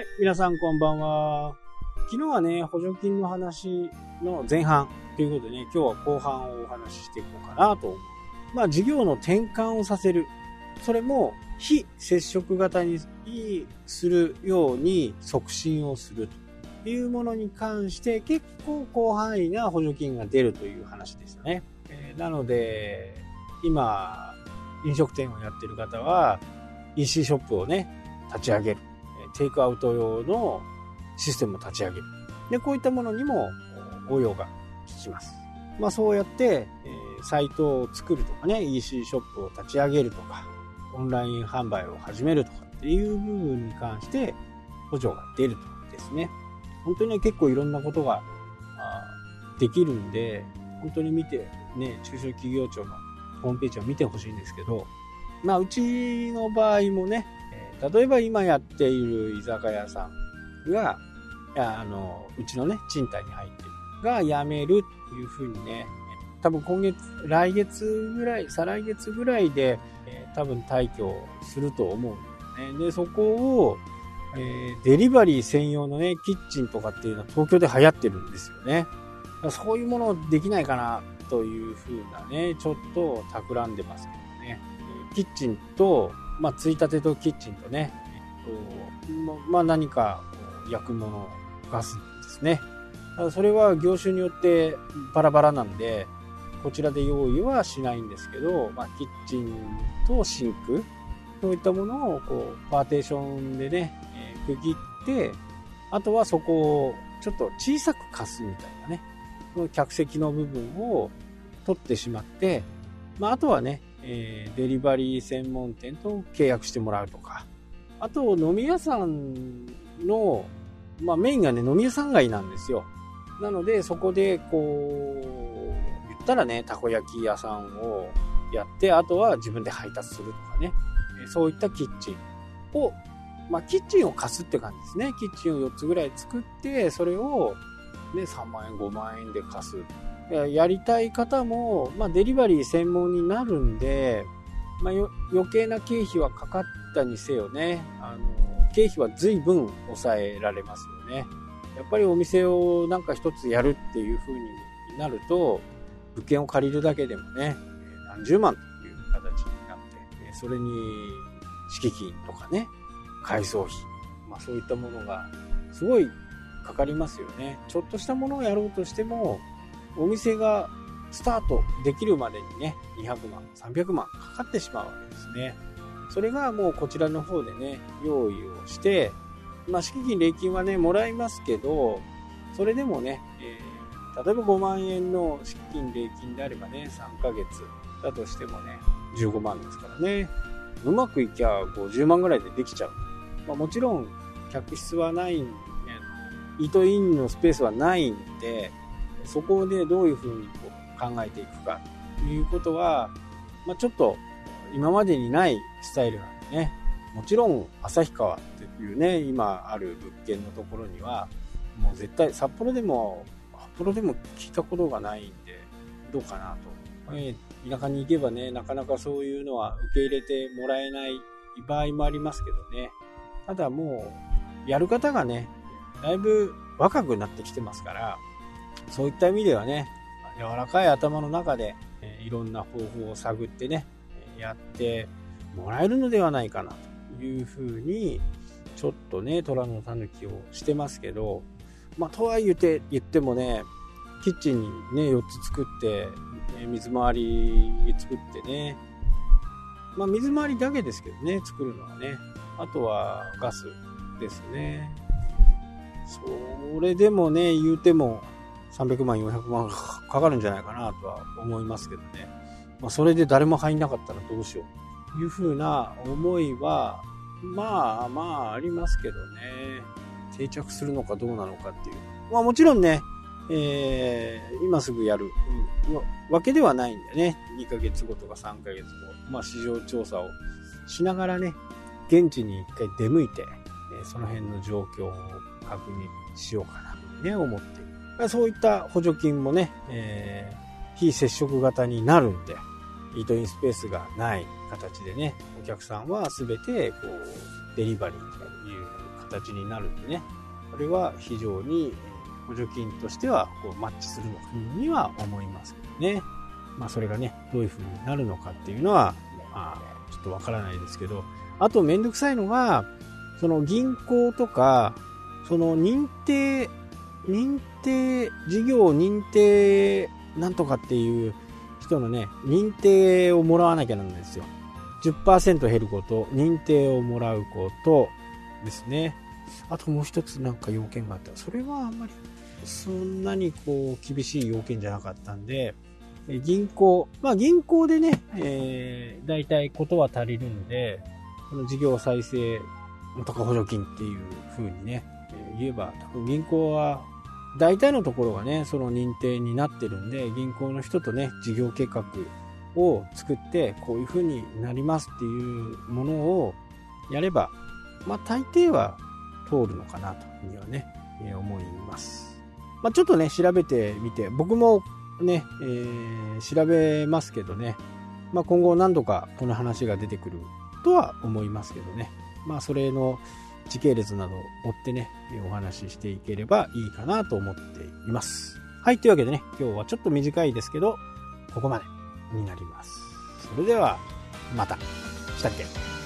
い、皆さんこんばんは。昨日はね、補助金の話の前半ということでね、今日は後半をお話ししていこうかなと思う。まあ、事業の転換をさせる。それも、非接触型にするように促進をするというものに関して結構広範囲な補助金が出るという話でしたね。え、なので、今、飲食店をやってる方は、EC ショップをね、立ち上げる。テイクアウト用のシステムを立ち上げる。で、こういったものにも応用が効きます。まあそうやって、えー、サイトを作るとかね、EC ショップを立ち上げるとか、オンライン販売を始めるとかっていう部分に関して補助が出るとですね。本当にね、結構いろんなことができるんで、本当に見て、ね、中小企業庁のホームページを見てほしいんですけど、まあうちの場合もね、例えば今やっている居酒屋さんが、あの、うちのね、賃貸に入ってる。が辞めるというふうにね、多分今月、来月ぐらい、再来月ぐらいで、えー、多分退去すると思うんだよね。で、そこを、えー、デリバリー専用のね、キッチンとかっていうのは東京で流行ってるんですよね。そういうものできないかなというふうなね、ちょっと企んでますけどね。キッチンと、まあ、ついたてとキッチンとね、えっと、まあ、何か焼くもの、ガスですね。それは業種によってバラバラなんで、こちらで用意はしないんですけど、まあ、キッチンとシンク、そういったものをこうパーテーションでね、えー、区切って、あとはそこをちょっと小さく貸すみたいなね、その客席の部分を取ってしまって、まあ、あとはね、えー、デリバリー専門店と契約してもらうとか、あと飲み屋さんの、まあメインがね、飲み屋さん街なんですよ。なので、そこでこう、言ったらね、たこ焼き屋さんをやって、あとは自分で配達するとかね、そういったキッチンを、まあキッチンを貸すって感じですね。キッチンを4つぐらい作って、それを、ね、3万円、5万円で貸す。やりたい方も、まあ、デリバリー専門になるんで、まあ、余計な経費はかかったにせよね、あの、経費は随分抑えられますよね。やっぱりお店をなんか一つやるっていう風になると、物件を借りるだけでもね、何十万という形になって、それに敷金とかね、改装費、まあそういったものがすごいかかりますよね。ちょっとしたものをやろうとしても、お店がスタートできるまでにね、200万、300万かかってしまうわけですね。それがもうこちらの方でね、用意をして、まあ、敷金、礼金はね、もらいますけど、それでもね、えー、例えば5万円の敷金、礼金であればね、3ヶ月だとしてもね、15万ですからね、うまくいきゃ50万ぐらいでできちゃう。まあ、もちろん、客室はないんで、イートインのスペースはないんで、そこでどういうふうに考えていくかということは、まあ、ちょっと今までにないスタイルなんでね、もちろん旭川っていうね、今ある物件のところには、もう絶対札幌でも、札幌でも聞いたことがないんで、どうかなと。え田舎に行けばね、なかなかそういうのは受け入れてもらえない場合もありますけどね。ただもう、やる方がね、だいぶ若くなってきてますから、そういった意味ではね、柔らかい頭の中で、えいろんな方法を探ってね、やってもらえるのではないかなというふうに、ちょっとね、虎の狸をしてますけど、まあ、とは言って言ってもね、キッチンにね、4つ作って、水回り作ってね、まあ、水回りだけですけどね、作るのはね。あとはガスですね。それでもね、言うても、300万、400万かかるんじゃないかなとは思いますけどね。まあ、それで誰も入んなかったらどうしようというふうな思いは、まあまあありますけどね。定着するのかどうなのかっていう。まあもちろんね、えー、今すぐやるうんわけではないんでね。2ヶ月後とか3ヶ月後、まあ市場調査をしながらね、現地に一回出向いて、その辺の状況を確認しようかなとね、思っていそういった補助金もね、えー、非接触型になるんで、イートインスペースがない形でね、お客さんは全てこうデリバリーという形になるんでね、これは非常に補助金としてはこうマッチするのかには思いますけどね。まあそれがね、どういう風になるのかっていうのは、まあちょっとわからないですけど、あとめんどくさいのが、その銀行とか、その認定、認定、事業認定なんとかっていう人のね、認定をもらわなきゃなんですよ。10%減ること、認定をもらうことですね。あともう一つなんか要件があった。それはあんまりそんなにこう厳しい要件じゃなかったんで、銀行、まあ銀行でね、えー、大体ことは足りるんで、この事業再生とか補助金っていう風にね、言えば、多分銀行は大体のところがね、その認定になってるんで、銀行の人とね、事業計画を作って、こういう風になりますっていうものをやれば、まあ大抵は通るのかなというにはね、えー、思います。まあちょっとね、調べてみて、僕もね、えー、調べますけどね、まあ今後何度かこの話が出てくるとは思いますけどね、まあそれの時系列などを追ってね、お話ししていければいいかなと思っています。はい、というわけでね、今日はちょっと短いですけど、ここまでになります。それでは、また。したっけ？